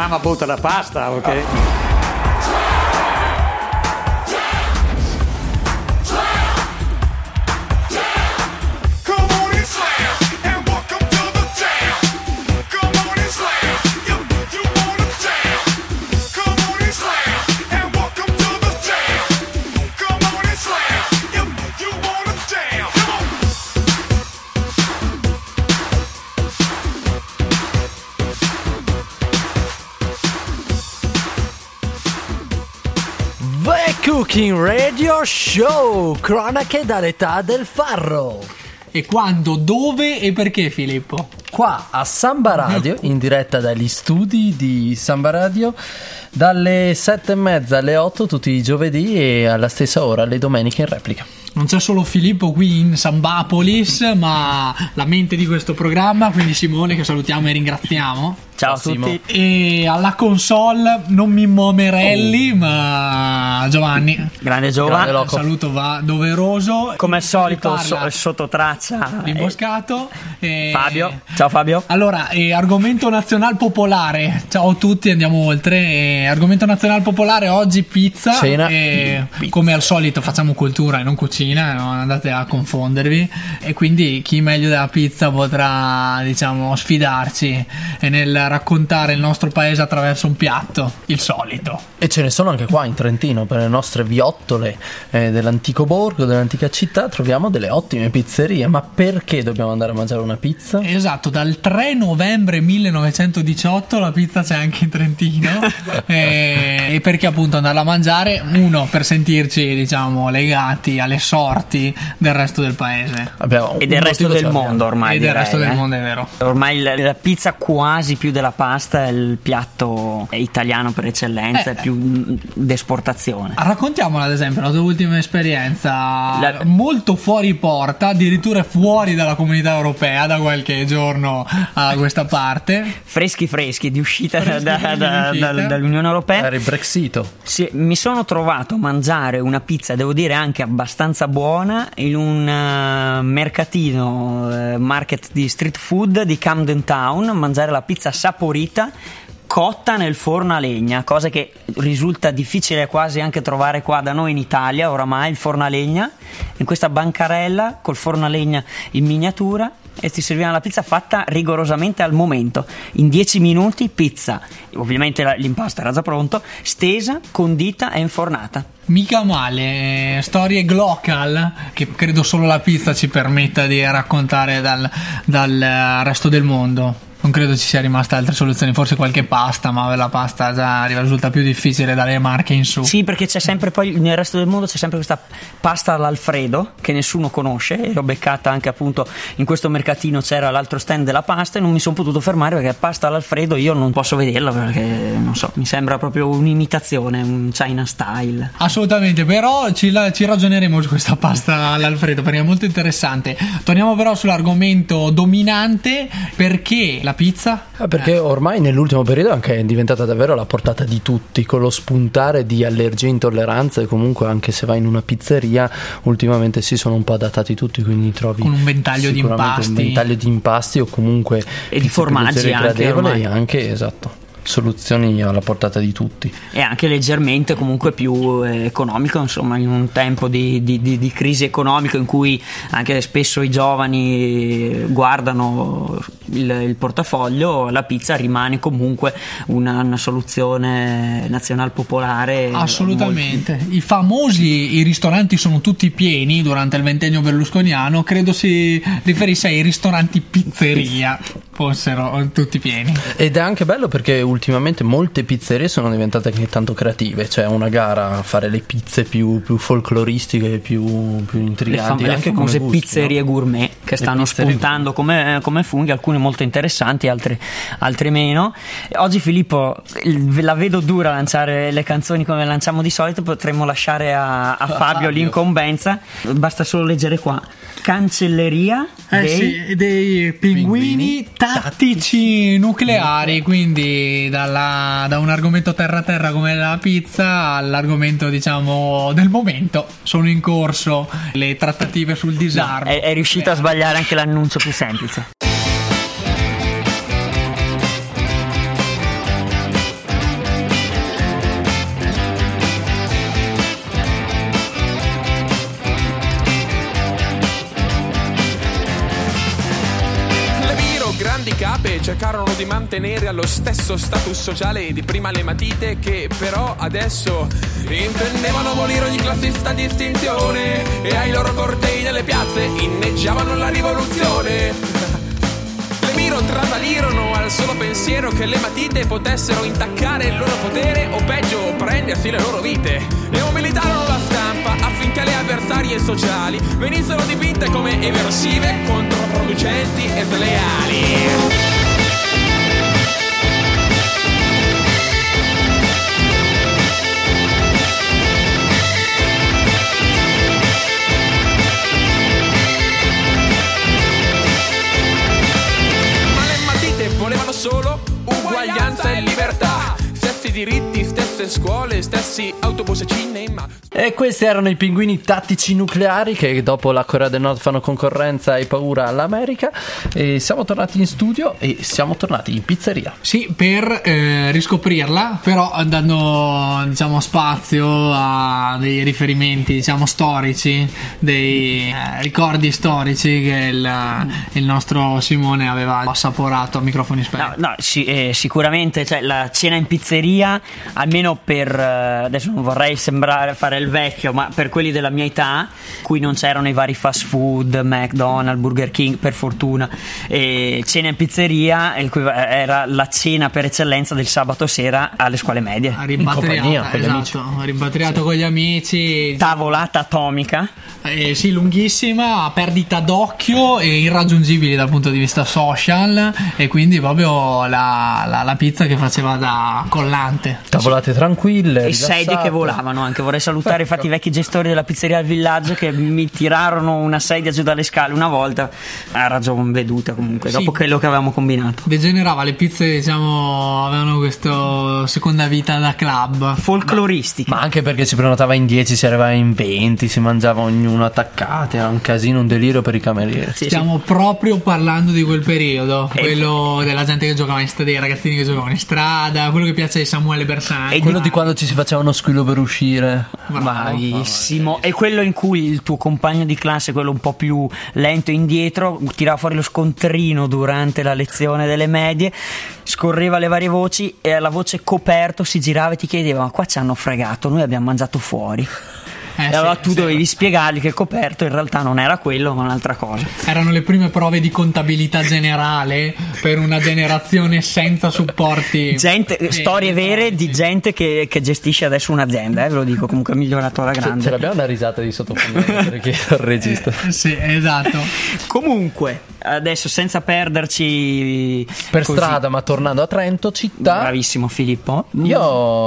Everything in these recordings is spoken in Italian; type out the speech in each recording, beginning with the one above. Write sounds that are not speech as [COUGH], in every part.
Mamma butta la pasta, ok? Come The Cooking Radio Show, cronache dall'età del farro. E quando, dove e perché Filippo? Qua a Samba Radio, [LAUGHS] in diretta dagli studi di Samba Radio, dalle sette e mezza alle 8 tutti i giovedì e alla stessa ora le domeniche in replica. Non c'è solo Filippo qui in Sambapolis, ma la mente di questo programma, quindi Simone che salutiamo e ringraziamo. Ciao a tutti. E alla console non Mimmo Merelli, ma Giovanni. Grande Grande Giova. Loco. Saluto va doveroso. Come al solito, so- sotto traccia. eh, Rimboscato. E- Fabio. Ciao Fabio. Allora, eh, argomento nazionale popolare. Ciao a tutti, andiamo oltre. Eh, argomento nazionale popolare oggi pizza. Cena. E come al solito facciamo cultura e non cucina, non andate a confondervi. E quindi chi meglio della pizza potrà, diciamo, sfidarci e nel raccontare il nostro paese attraverso un piatto, il solito. E ce ne sono anche qua in Trentino, per le nostre viottole eh, dell'antico borgo, dell'antica città, troviamo delle ottime pizzerie. Ma perché dobbiamo andare a mangiare una pizza? Esatto, dal 3 novembre 1918 la pizza c'è anche in Trentino [LAUGHS] e, e perché appunto andarla a mangiare? Uno, per sentirci diciamo legati alle sorti del resto del paese Abbiamo E del resto del mondo ormai. e del direi, resto del eh. mondo, è vero. Ormai la, la pizza quasi più della pasta è il piatto italiano per eccellenza, Eh. è più d'esportazione. Raccontiamola ad esempio la tua ultima esperienza La- molto fuori porta, addirittura fuori dalla comunità europea da qualche giorno a questa parte. Freschi freschi di uscita Freschi da- freschi da- di uscita. da- dall'Unione Europea. Era il Brexito. Sì, mi sono trovato a mangiare una pizza, devo dire anche abbastanza buona, in un eh, mercatino, eh, market di street food di Camden Town, mangiare la pizza saporita cotta nel forno a legna, cosa che risulta difficile quasi anche trovare qua da noi in Italia, oramai il forno a legna, in questa bancarella col forno a legna in miniatura e ti serviva la pizza fatta rigorosamente al momento. In 10 minuti pizza, ovviamente l'impasto era già pronto, stesa, condita e infornata. Mica male, eh, storie glocal che credo solo la pizza ci permetta di raccontare dal, dal eh, resto del mondo. Non credo ci sia rimasta altre soluzioni, forse qualche pasta, ma la pasta già risulta più difficile dalle marche in su. Sì, perché c'è sempre poi nel resto del mondo c'è sempre questa pasta all'alfredo che nessuno conosce. E l'ho beccata anche appunto in questo mercatino c'era l'altro stand della pasta e non mi sono potuto fermare perché pasta all'alfredo io non posso vederla perché non so, mi sembra proprio un'imitazione, un China style. Assolutamente, però ci, la- ci ragioneremo su questa pasta all'Alfredo perché è molto interessante. Torniamo però sull'argomento dominante perché la pizza? Ah, perché ormai nell'ultimo periodo anche è diventata davvero alla portata di tutti, con lo spuntare di allergie e intolleranze, comunque anche se vai in una pizzeria ultimamente si sono un po' adattati tutti, quindi trovi Con un ventaglio di impasti. un ventaglio di impasti o comunque E di formaggi anche ormai. anche esatto, soluzioni alla portata di tutti. E anche leggermente comunque più eh, economico, insomma, in un tempo di, di- di- di crisi economica in cui anche spesso i giovani guardano il, il portafoglio, la pizza rimane comunque una, una soluzione nazional popolare. Assolutamente. I famosi i ristoranti sono tutti pieni durante il ventennio berlusconiano, credo si riferisse ai ristoranti pizzeria fossero tutti pieni. Ed è anche bello perché ultimamente molte pizzerie sono diventate anche tanto creative, c'è una gara a fare le pizze più, più folcloristiche, più, più Le, intriganti. fam- le anche come famose gusti, pizzerie no? gourmet che stanno spuntando come, come funghi, alcune molto interessanti, altre, altre meno. Oggi Filippo il- la vedo dura lanciare le canzoni come lanciamo di solito, potremmo lasciare a, a Fabio, Fabio. l'incombenza. Basta solo leggere qua. Cancelleria Eh dei sì, dei pinguini tattici nucleari, quindi dalla- da un argomento terra-terra come la pizza all'argomento diciamo del momento. Sono in corso le trattative sul disarmo. è, è riuscito a sbagliare anche l'annuncio più semplice. Di mantenere allo stesso status sociale di prima le matite che però adesso intendevano abolire ogni classista distinzione e ai loro cortei nelle piazze inneggiavano la rivoluzione. Le miro trasalirono al solo pensiero che le matite potessero intaccare il loro potere o peggio prendersi le loro vite. E mobilitarono la stampa affinché le avversarie sociali venissero dipinte come eversive, controproducenti e sleali. Solo uguaglianza e libertà. Stessi diritti, stesse scuole, stessi autobus e cinema. E questi erano i pinguini tattici nucleari che dopo la Corea del Nord fanno concorrenza e paura all'America. E siamo tornati in studio e siamo tornati in pizzeria. Sì, per eh, riscoprirla, però dando diciamo, spazio a dei riferimenti diciamo, storici, dei eh, ricordi storici che il, il nostro Simone aveva assaporato a microfoni spenti. No, no, sì, eh, sicuramente cioè, la cena in pizzeria, almeno per eh, adesso non vorrei sembrare fare il vecchio, ma per quelli della mia età, cui non c'erano i vari fast food, McDonald's, Burger King, per fortuna, e cena in pizzeria era la cena per eccellenza del sabato sera alle scuole medie. Rimpatriata, con gli esatto, rimpatriato con gli amici. Tavolata atomica. Eh, sì, lunghissima, perdita d'occhio e irraggiungibili dal punto di vista social e quindi proprio la, la- la pizza che faceva da collante. Tavolate tranquille. E sedie che volavano anche. Vorrei salutare infatti i vecchi gestori della pizzeria al villaggio che mi tirarono una sedia giù dalle scale una volta. A ragion veduta comunque, Sì. dopo quello che avevamo combinato. Degenerava, le pizze diciamo avevano questa seconda vita da club. Folcloristica. Ma anche perché si prenotava in 10, si arrivava in 20, si mangiava ognuno attaccate, era un casino, un delirio per i camerieri. Sì, sì. Stiamo proprio parlando di quel periodo, E- quello della gente che giocava in strada, dei ragazzini che giocavano in strada, quello che piace di Samuele Bersani. E Quello di quando ci si faceva uno squillo per uscire. Bravissimo. E quello in cui il tuo compagno di classe, quello un po' più lento indietro, tirava fuori lo scontrino durante la lezione delle medie, scorreva le varie voci e alla voce coperto si girava e ti chiedeva: Ma qua ci hanno fregato, noi abbiamo mangiato fuori. Eh, e allora sì, tu sì. dovevi spiegargli che il coperto in realtà non era quello, ma un'altra cosa. Erano le prime prove di contabilità generale per una generazione senza supporti. Gente, Eh, storie vere sì. di gente che, che gestisce adesso un'azienda, eh, ve lo dico, comunque è migliorato alla grande. ce l'abbiamo una risata di sottofondo per [LAUGHS] chiedere al regista. Eh, Sì, esatto. Comunque, adesso senza perderci Per così. strada, ma tornando a Trento, città. Bravissimo Filippo. Io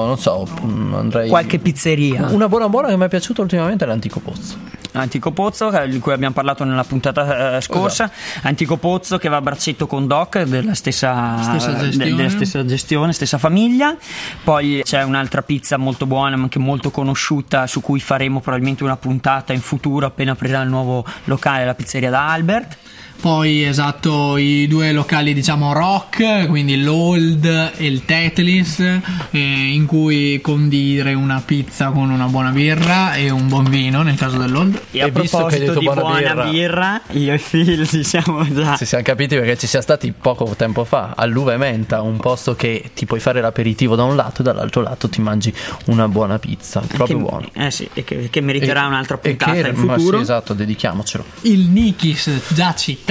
non so, mm, andrei. Qualche pizzeria. Una buona buona che mi è piaciuta ultimamente è l'antico pozzo. Antico Pozzo, eh, di cui abbiamo parlato nella puntata eh, scorsa. Antico Pozzo che va a braccetto con Doc, della stessa, Stessa de- gestione. della stessa gestione, stessa famiglia. Poi c'è un'altra pizza molto buona, ma anche molto conosciuta, su cui faremo probabilmente una puntata in futuro appena aprirà il nuovo locale, la pizzeria da Albert. Poi esatto i due locali diciamo rock, quindi l'Old e il Tetlis, eh, in cui condire una pizza con una buona birra e un buon vino nel caso dell'Old. E, E a visto che hai detto di buona buona birra- birra, io e Phil ci siamo già. Ci siamo capiti perché ci siamo stati poco tempo fa all'Uva e Menta, un posto che ti puoi fare l'aperitivo da un lato e dall'altro lato ti mangi una buona pizza, proprio che, buono. Eh sì, e che, che meriterà E- un'altra e puntata che- in ma futuro. sì, esatto, dedichiamocelo. Il Nikis già citato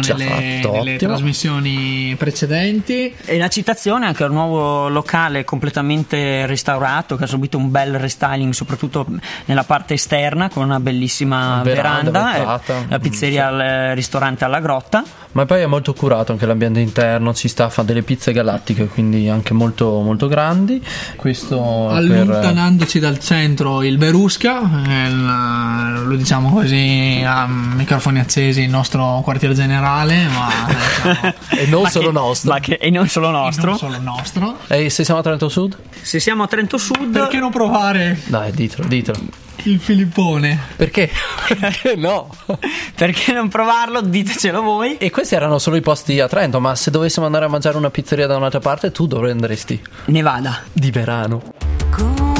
Già nelle, nelle trasmissioni precedenti. E la citazione anche al nuovo locale completamente restaurato che ha subito un bel restyling soprattutto nella parte esterna con una bellissima Veranda, veranda, vetrata. e la pizzeria al ristorante alla grotta. Ma poi è molto curato anche l'ambiente interno, ci sta, fa delle pizze galattiche, quindi anche molto, molto grandi. Questo per... Allontanandoci dal centro il Verusca, eh, il- lo diciamo così a microfoni accesi, il nostro quartiere generale, ma [LAUGHS] diciamo, E non Ma solo che- nostro. ma che- e non solo nostro. non solo nostro. E se siamo a Trento Sud? Se siamo a Trento Sud, Perché non provare Dai, ditelo, ditelo. il Filippone? Perché? [LAUGHS] Perché no? [LAUGHS] perché non provarlo? Ditecelo voi. E questi erano solo i posti a Trento, ma se dovessimo andare a mangiare una pizzeria da un'altra parte, tu dove andresti? Nevada. Di Verano. Come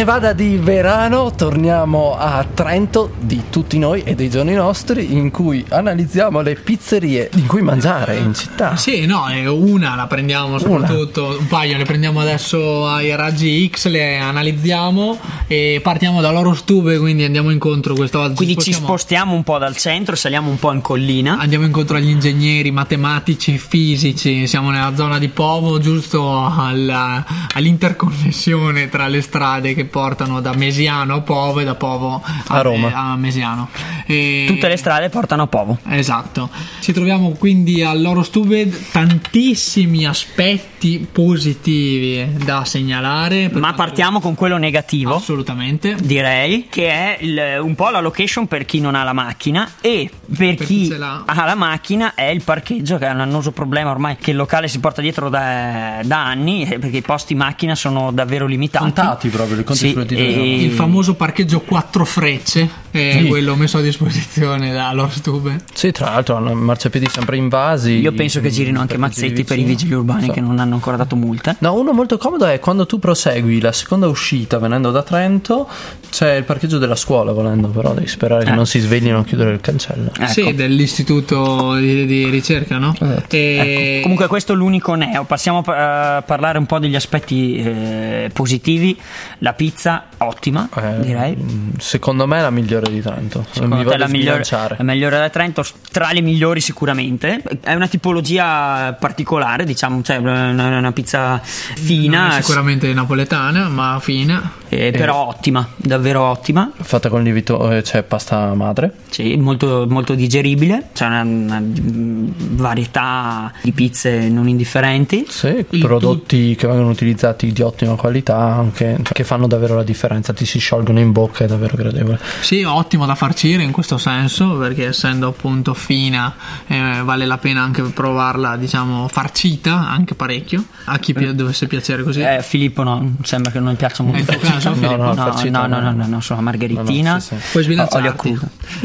Nevada di Verano torniamo a Trento di tutti noi e dei giorni nostri in cui analizziamo le pizzerie in cui mangiare in città. Sì, no, una la prendiamo soprattutto, un paio le prendiamo adesso ai raggi X, le analizziamo e partiamo da loro stube, quindi andiamo incontro questa volta. Quindi ci spostiamo- spostiamo un po' dal centro, saliamo un po' in collina. Andiamo incontro agli ingegneri matematici, fisici, siamo nella zona di Povo, giusto alla- all'interconnessione tra le strade che portano da Mesiano a Povo e da Povo A Roma. a Mesiano. E- Tutte le strade portano a Povo. Esatto, ci troviamo quindi all'Orostube tantissimi aspetti positivi da segnalare. Ma quanto partiamo con quello negativo. Assolutamente. Direi che è il- un po' la location per chi non ha la macchina e per, Per chi chi ha la macchina è il parcheggio che è un annoso problema ormai che il locale si porta dietro da, da anni eh, perché i posti macchina sono davvero limitati. Contati proprio, conti Sì, e-. Il famoso parcheggio quattro frecce è Sì. quello messo a disposizione dall'Orostube. Sì, tra l'altro hanno marciapiedi sempre invasi. Io penso che girino anche mazzetti per i vigili urbani So. che non hanno ancora dato multe. No, uno molto comodo è quando tu prosegui la seconda uscita venendo da Trento, c'è il parcheggio della scuola volendo, però devi sperare che Eh. non si sveglino a chiudere il cancello. Ecco. Sì, dell'istituto di, di ricerca, no? Esatto. E- Ecco, comunque questo è l'unico neo. Passiamo a a parlare un po' degli aspetti eh, positivi. La pizza ottima, Eh, direi. Secondo me è la migliore di Trento. Secondo Mi te voglio la migliore, la migliore da Trento, tra le migliori sicuramente. È una tipologia particolare, diciamo, cioè una, una pizza non fina, è sicuramente napoletana, ma fina. Eh, però ottima, davvero ottima. Fatta con lievito, eh, c'è pasta madre. Sì, molto, molto digeribile. C'è una, una, mm, varietà di pizze non indifferenti. Sì, Il prodotti che vengono utilizzati di ottima qualità, anche, cioè, che fanno davvero la differenza, ti si sciolgono in bocca, è davvero gradevole. Sì, ottimo da farcire in questo senso, perché essendo appunto fina eh, vale la pena anche provarla, diciamo, farcita anche parecchio. A chi pi- dovesse piacere così. Eh, Filippo no, sembra che non piaccia molto. Tuo caso, farcita. No, no, no, no, no, no. no, no, sono margheritina. No, sì, sì. Puoi sbilanciarti.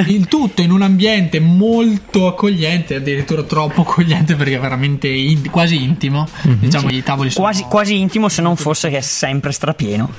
Il tutto in un ambiente molto accogliente, addirittura troppo accogliente perché è veramente in- quasi intimo. Diciamo, i tavoli sono Quasi, quasi intimo se non fosse che è sempre strapieno.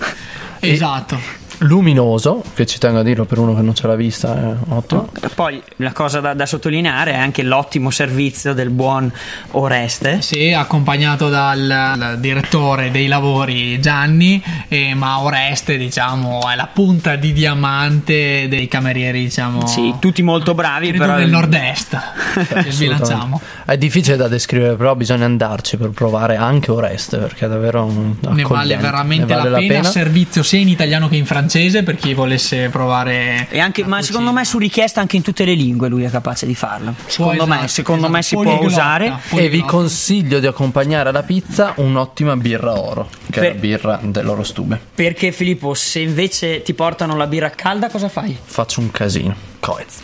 Esatto. Luminoso, che ci tengo a dirlo per uno che non ce l'ha vista, è ottimo. E Poi la cosa da, da sottolineare è anche l'ottimo servizio del buon Oreste. Sì, accompagnato dal, dal direttore dei lavori Gianni, eh, ma Oreste, diciamo, è la punta di diamante dei camerieri, diciamo. Sì, tutti molto bravi, però del nord-est. [LAUGHS] Che sbilanciamo. È difficile da descrivere, però bisogna andarci per provare anche Oreste, perché è davvero un Ne vale veramente Ne vale la, pena, servizio sia in italiano che in francese per chi volesse provare E anche, ma secondo me su richiesta anche in tutte le lingue lui è capace di farlo. Secondo esatto, me, secondo esatto. me si può Poliglotta, usare. E vi consiglio di accompagnare alla pizza un'ottima birra oro, che è Beh. la birra dell'oro stube. Perché Filippo, se invece ti portano la birra calda, cosa fai? Faccio un casino. Coez.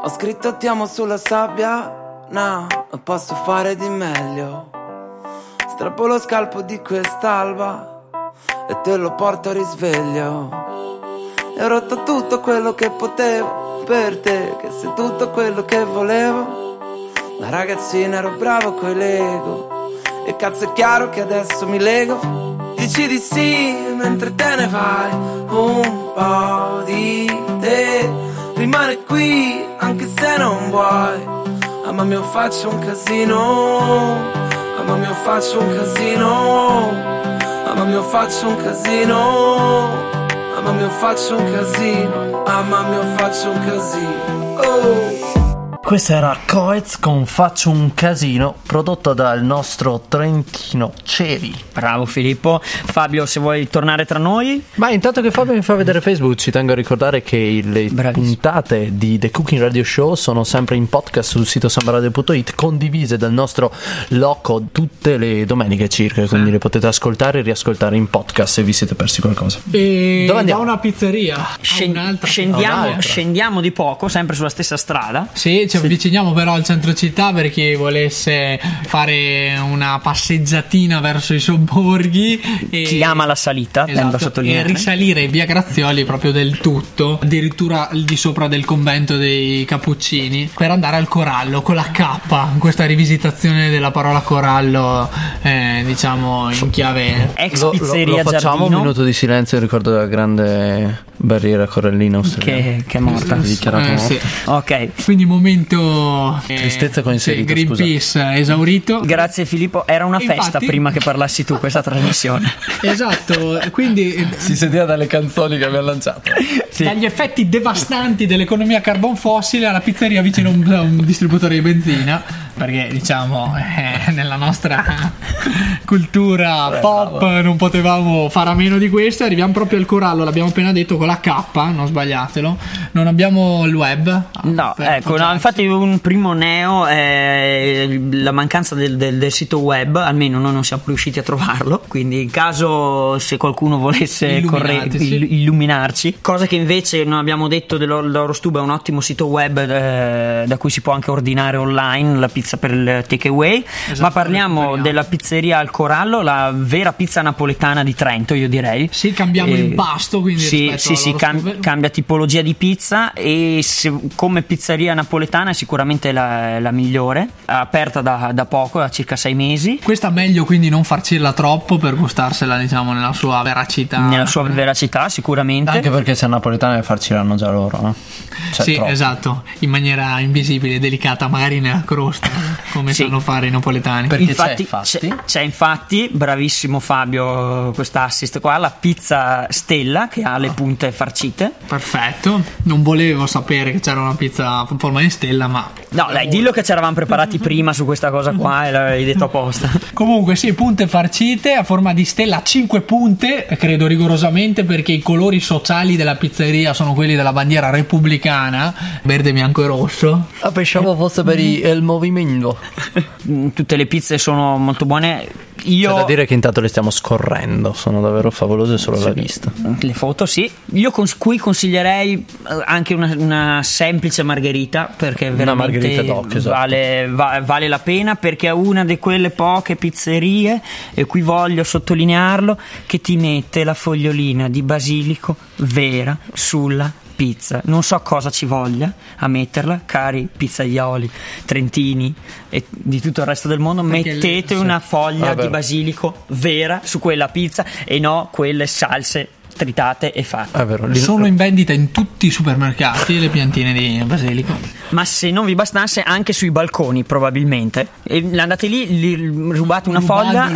Ho scritto ti amo sulla sabbia, no, posso fare di meglio. Strappo lo scalpo di quest'alba e te lo porto a risveglio. E ho rotto tutto quello che potevo per te, che sei tutto quello che volevo. Da ragazzina ero bravo coi Lego e cazzo è chiaro che adesso mi lego. Dici di sì mentre te ne vai, un po' di te rimane qui anche se non vuoi. Mamma mia faccio un casino, mamma mia faccio un casino, mamma mia faccio un casino, mamma mia faccio un casino, mamma mia faccio un casino. Oh. Questo era Coez con Faccio un casino, prodotto dal nostro Trentino Cevi. Bravo Filippo. Fabio, se vuoi tornare tra noi, Ma intanto che Fabio mi fa vedere Facebook, ci tengo a ricordare che le Bravissimo. puntate di The Cooking Radio Show sono sempre in podcast sul sito sambaradio.it, condivise dal nostro loco tutte le domeniche circa, quindi le potete ascoltare e riascoltare in podcast se vi siete persi qualcosa. E Dove da andiamo? una pizzeria a scen- un'altra. scendiamo, un'altra. scendiamo di poco, sempre sulla stessa strada. Sì, c'è avviciniamo però al centro città per chi volesse fare una passeggiatina verso i sobborghi. E, Chi ama la salita, Esatto, e risalire via Grazioli proprio del tutto, addirittura al di sopra del convento dei Cappuccini, per andare al Corallo con la K, questa rivisitazione della parola Corallo, eh, diciamo in chiave Ex Lo, lo- pizzeria lo facciamo un Giardino minuto di silenzio in ricordo della grande barriera corallina australiana. che, che è morta. Dichiarato Eh, sì. Ok. Quindi momento eh, Tristezza coinserita, sì, Greenpeace esaurito. Grazie Filippo, era una Infatti- festa prima che parlassi tu questa trasmissione. [LAUGHS] Esatto, quindi eh, Si sentiva dalle canzoni che abbiamo lanciato. dagli effetti devastanti dell'economia carbon fossile alla pizzeria vicino a un, a un distributore di benzina, perché diciamo eh, [LAUGHS] nella nostra [LAUGHS] cultura pop non potevamo fare a meno di questo. Arriviamo proprio al corallo, l'abbiamo appena detto con la K, non sbagliatelo. Non abbiamo il web. No, per ecco, no, infatti un primo neo è la mancanza del, del- del sito web, almeno noi non siamo riusciti a trovarlo, quindi in caso se qualcuno volesse corre- illuminarci, cosa che invece non abbiamo detto dell'Orostuba è un ottimo sito web eh, da cui si può anche ordinare online la pizza per il takeaway, ma parliamo della pizzeria al Corallo, la vera pizza napoletana di Trento, io direi. Sì, cambiamo Eh, l'impasto, quindi sì, sì, sì, cam- cambia tipologia di pizza e se- come pizzeria napoletana è sicuramente la, la migliore, aperta da, da poco, da circa sei mesi. Questa meglio quindi non farcirla troppo per gustarsela, diciamo, nella sua veracità. Nella sua veracità, sicuramente. Anche perché se è napoletana farci l'hanno già loro, no? Cioè, sì, troppo. esatto, in maniera invisibile, delicata, magari nella crosta, come Sì. sanno fare i napoletani. Perché infatti, c'è, infatti? c'è, c'è infatti, bravissimo Fabio, quest'assist qua, la pizza stella che ha le punte farcite. Perfetto, non volevo sapere che c'era una pizza in forma di stella, ma No, dai, dillo che ci eravamo preparati [LAUGHS] prima su questa cosa qua e l'hai detto apposta. Comunque sì, punte farcite a forma di stella, 5 punte, credo rigorosamente perché i colori sociali della pizzeria sono quelli della bandiera repubblicana, verde, bianco e rosso. Ah, pensavo fosse per i- il movimento. Mm, Tutte le pizze sono molto buone. C'è Io da dire che intanto le stiamo scorrendo, sono davvero favolose solo la vista. Le foto, sì. Io cons- qui consiglierei eh, anche una, una semplice margherita perché Una veramente margherita doc, esatto. vale, va- vale la pena perché è una di quelle poche pizzerie, e qui voglio sottolinearlo, che ti mette la fogliolina di basilico vera sulla pizza. Non so cosa ci voglia a metterla, cari pizzaioli, trentini e di tutto il resto del mondo, Perché mettete il- una foglia Ah, di basilico vera su quella pizza e no quelle salse tritate e fatte. È vero, Sono in vendita in tutti i supermercati le piantine di basilico. Ma se non vi bastasse anche sui balconi probabilmente. E andate lì, li rubate una foglia.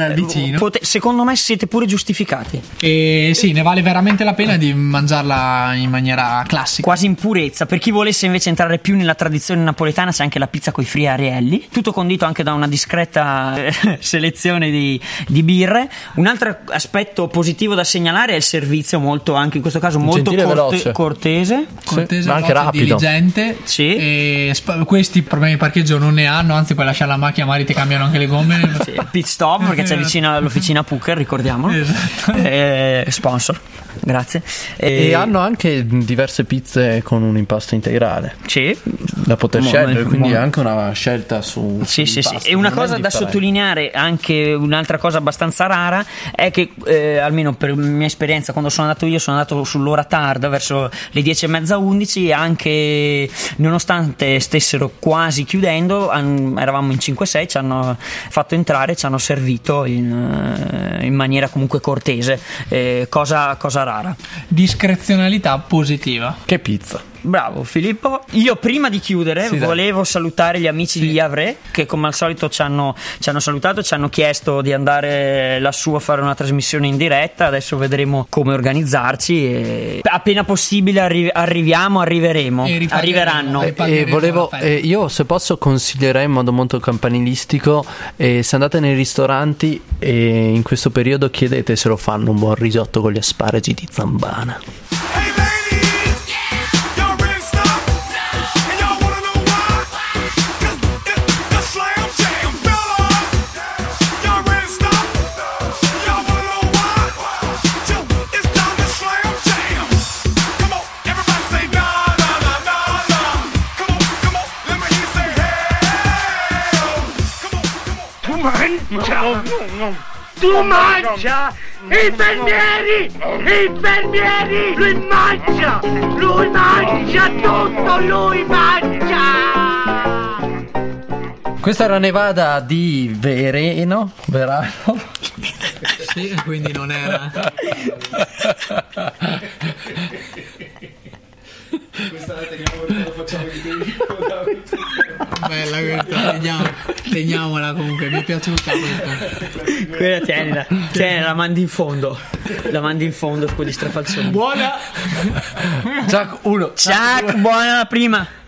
pote- secondo me siete pure giustificati. E sì, ne vale veramente la pena di mangiarla in maniera classica. Quasi in purezza. Per chi volesse invece entrare più nella tradizione napoletana c'è anche la pizza coi friarielli. Tutto condito anche da una discreta [LAUGHS] selezione di, di birre. Un altro aspetto positivo da segnalare è il servizio molto, anche in questo caso molto Gentile e corte- cortese. cortese, ma anche rapido. diligente. Sì. E sp- questi problemi di parcheggio non ne hanno, anzi puoi lasciare la macchina, magari ti cambiano anche le gomme. [LAUGHS] Sì, pit stop perché c'è [LAUGHS] vicino all'officina Pucker, ricordiamolo. Esatto. Eh, sponsor, grazie. E Eh, hanno anche diverse pizze con un impasto integrale Sì, da poter Mo- scegliere, quindi è buono. anche una scelta su. Sì, sì, sì. E una non è cosa da sottolineare, anche un'altra cosa abbastanza rara, è che eh, almeno per mia esperienza, quando sono andato io, sono andato sull'ora tarda, verso le 10 e mezza, 11, e anche nonostante stessero quasi chiudendo, eravamo in 5-6, ci hanno fatto entrare, ci hanno servito in, eh, in maniera comunque cortese, eh, cosa, cosa rara. Discrezionalità positiva. Che pizza. Bravo Filippo. Io prima di chiudere Sì, dai. volevo salutare gli amici di Avre che come al solito ci hanno, ci hanno salutato, ci hanno chiesto di andare lassù a fare una trasmissione in diretta. Adesso vedremo come organizzarci e appena possibile arri- arriviamo, arriveremo. E. Arriveranno. E E pagheremo volevo, eh, io se posso consiglierei in modo molto campanilistico, eh, se andate nei ristoranti e in questo periodo chiedete se lo fanno un buon risotto con gli asparagi di zambana. Mangia! Tu mangia! Infermieri! Infermieri! Lui mangia! Lui mangia tutto! Lui mangia! Questa era Nevada di Vereno, Verano. Sì, quindi non era. Bella questa, teniamo, teniamola comunque, mi è piaciuta questa. Quella tienila, tienila, la mandi in fondo. La mandi in fondo con gli strafalzoni. Buona! Chuck, uno. Ciao, buona la prima.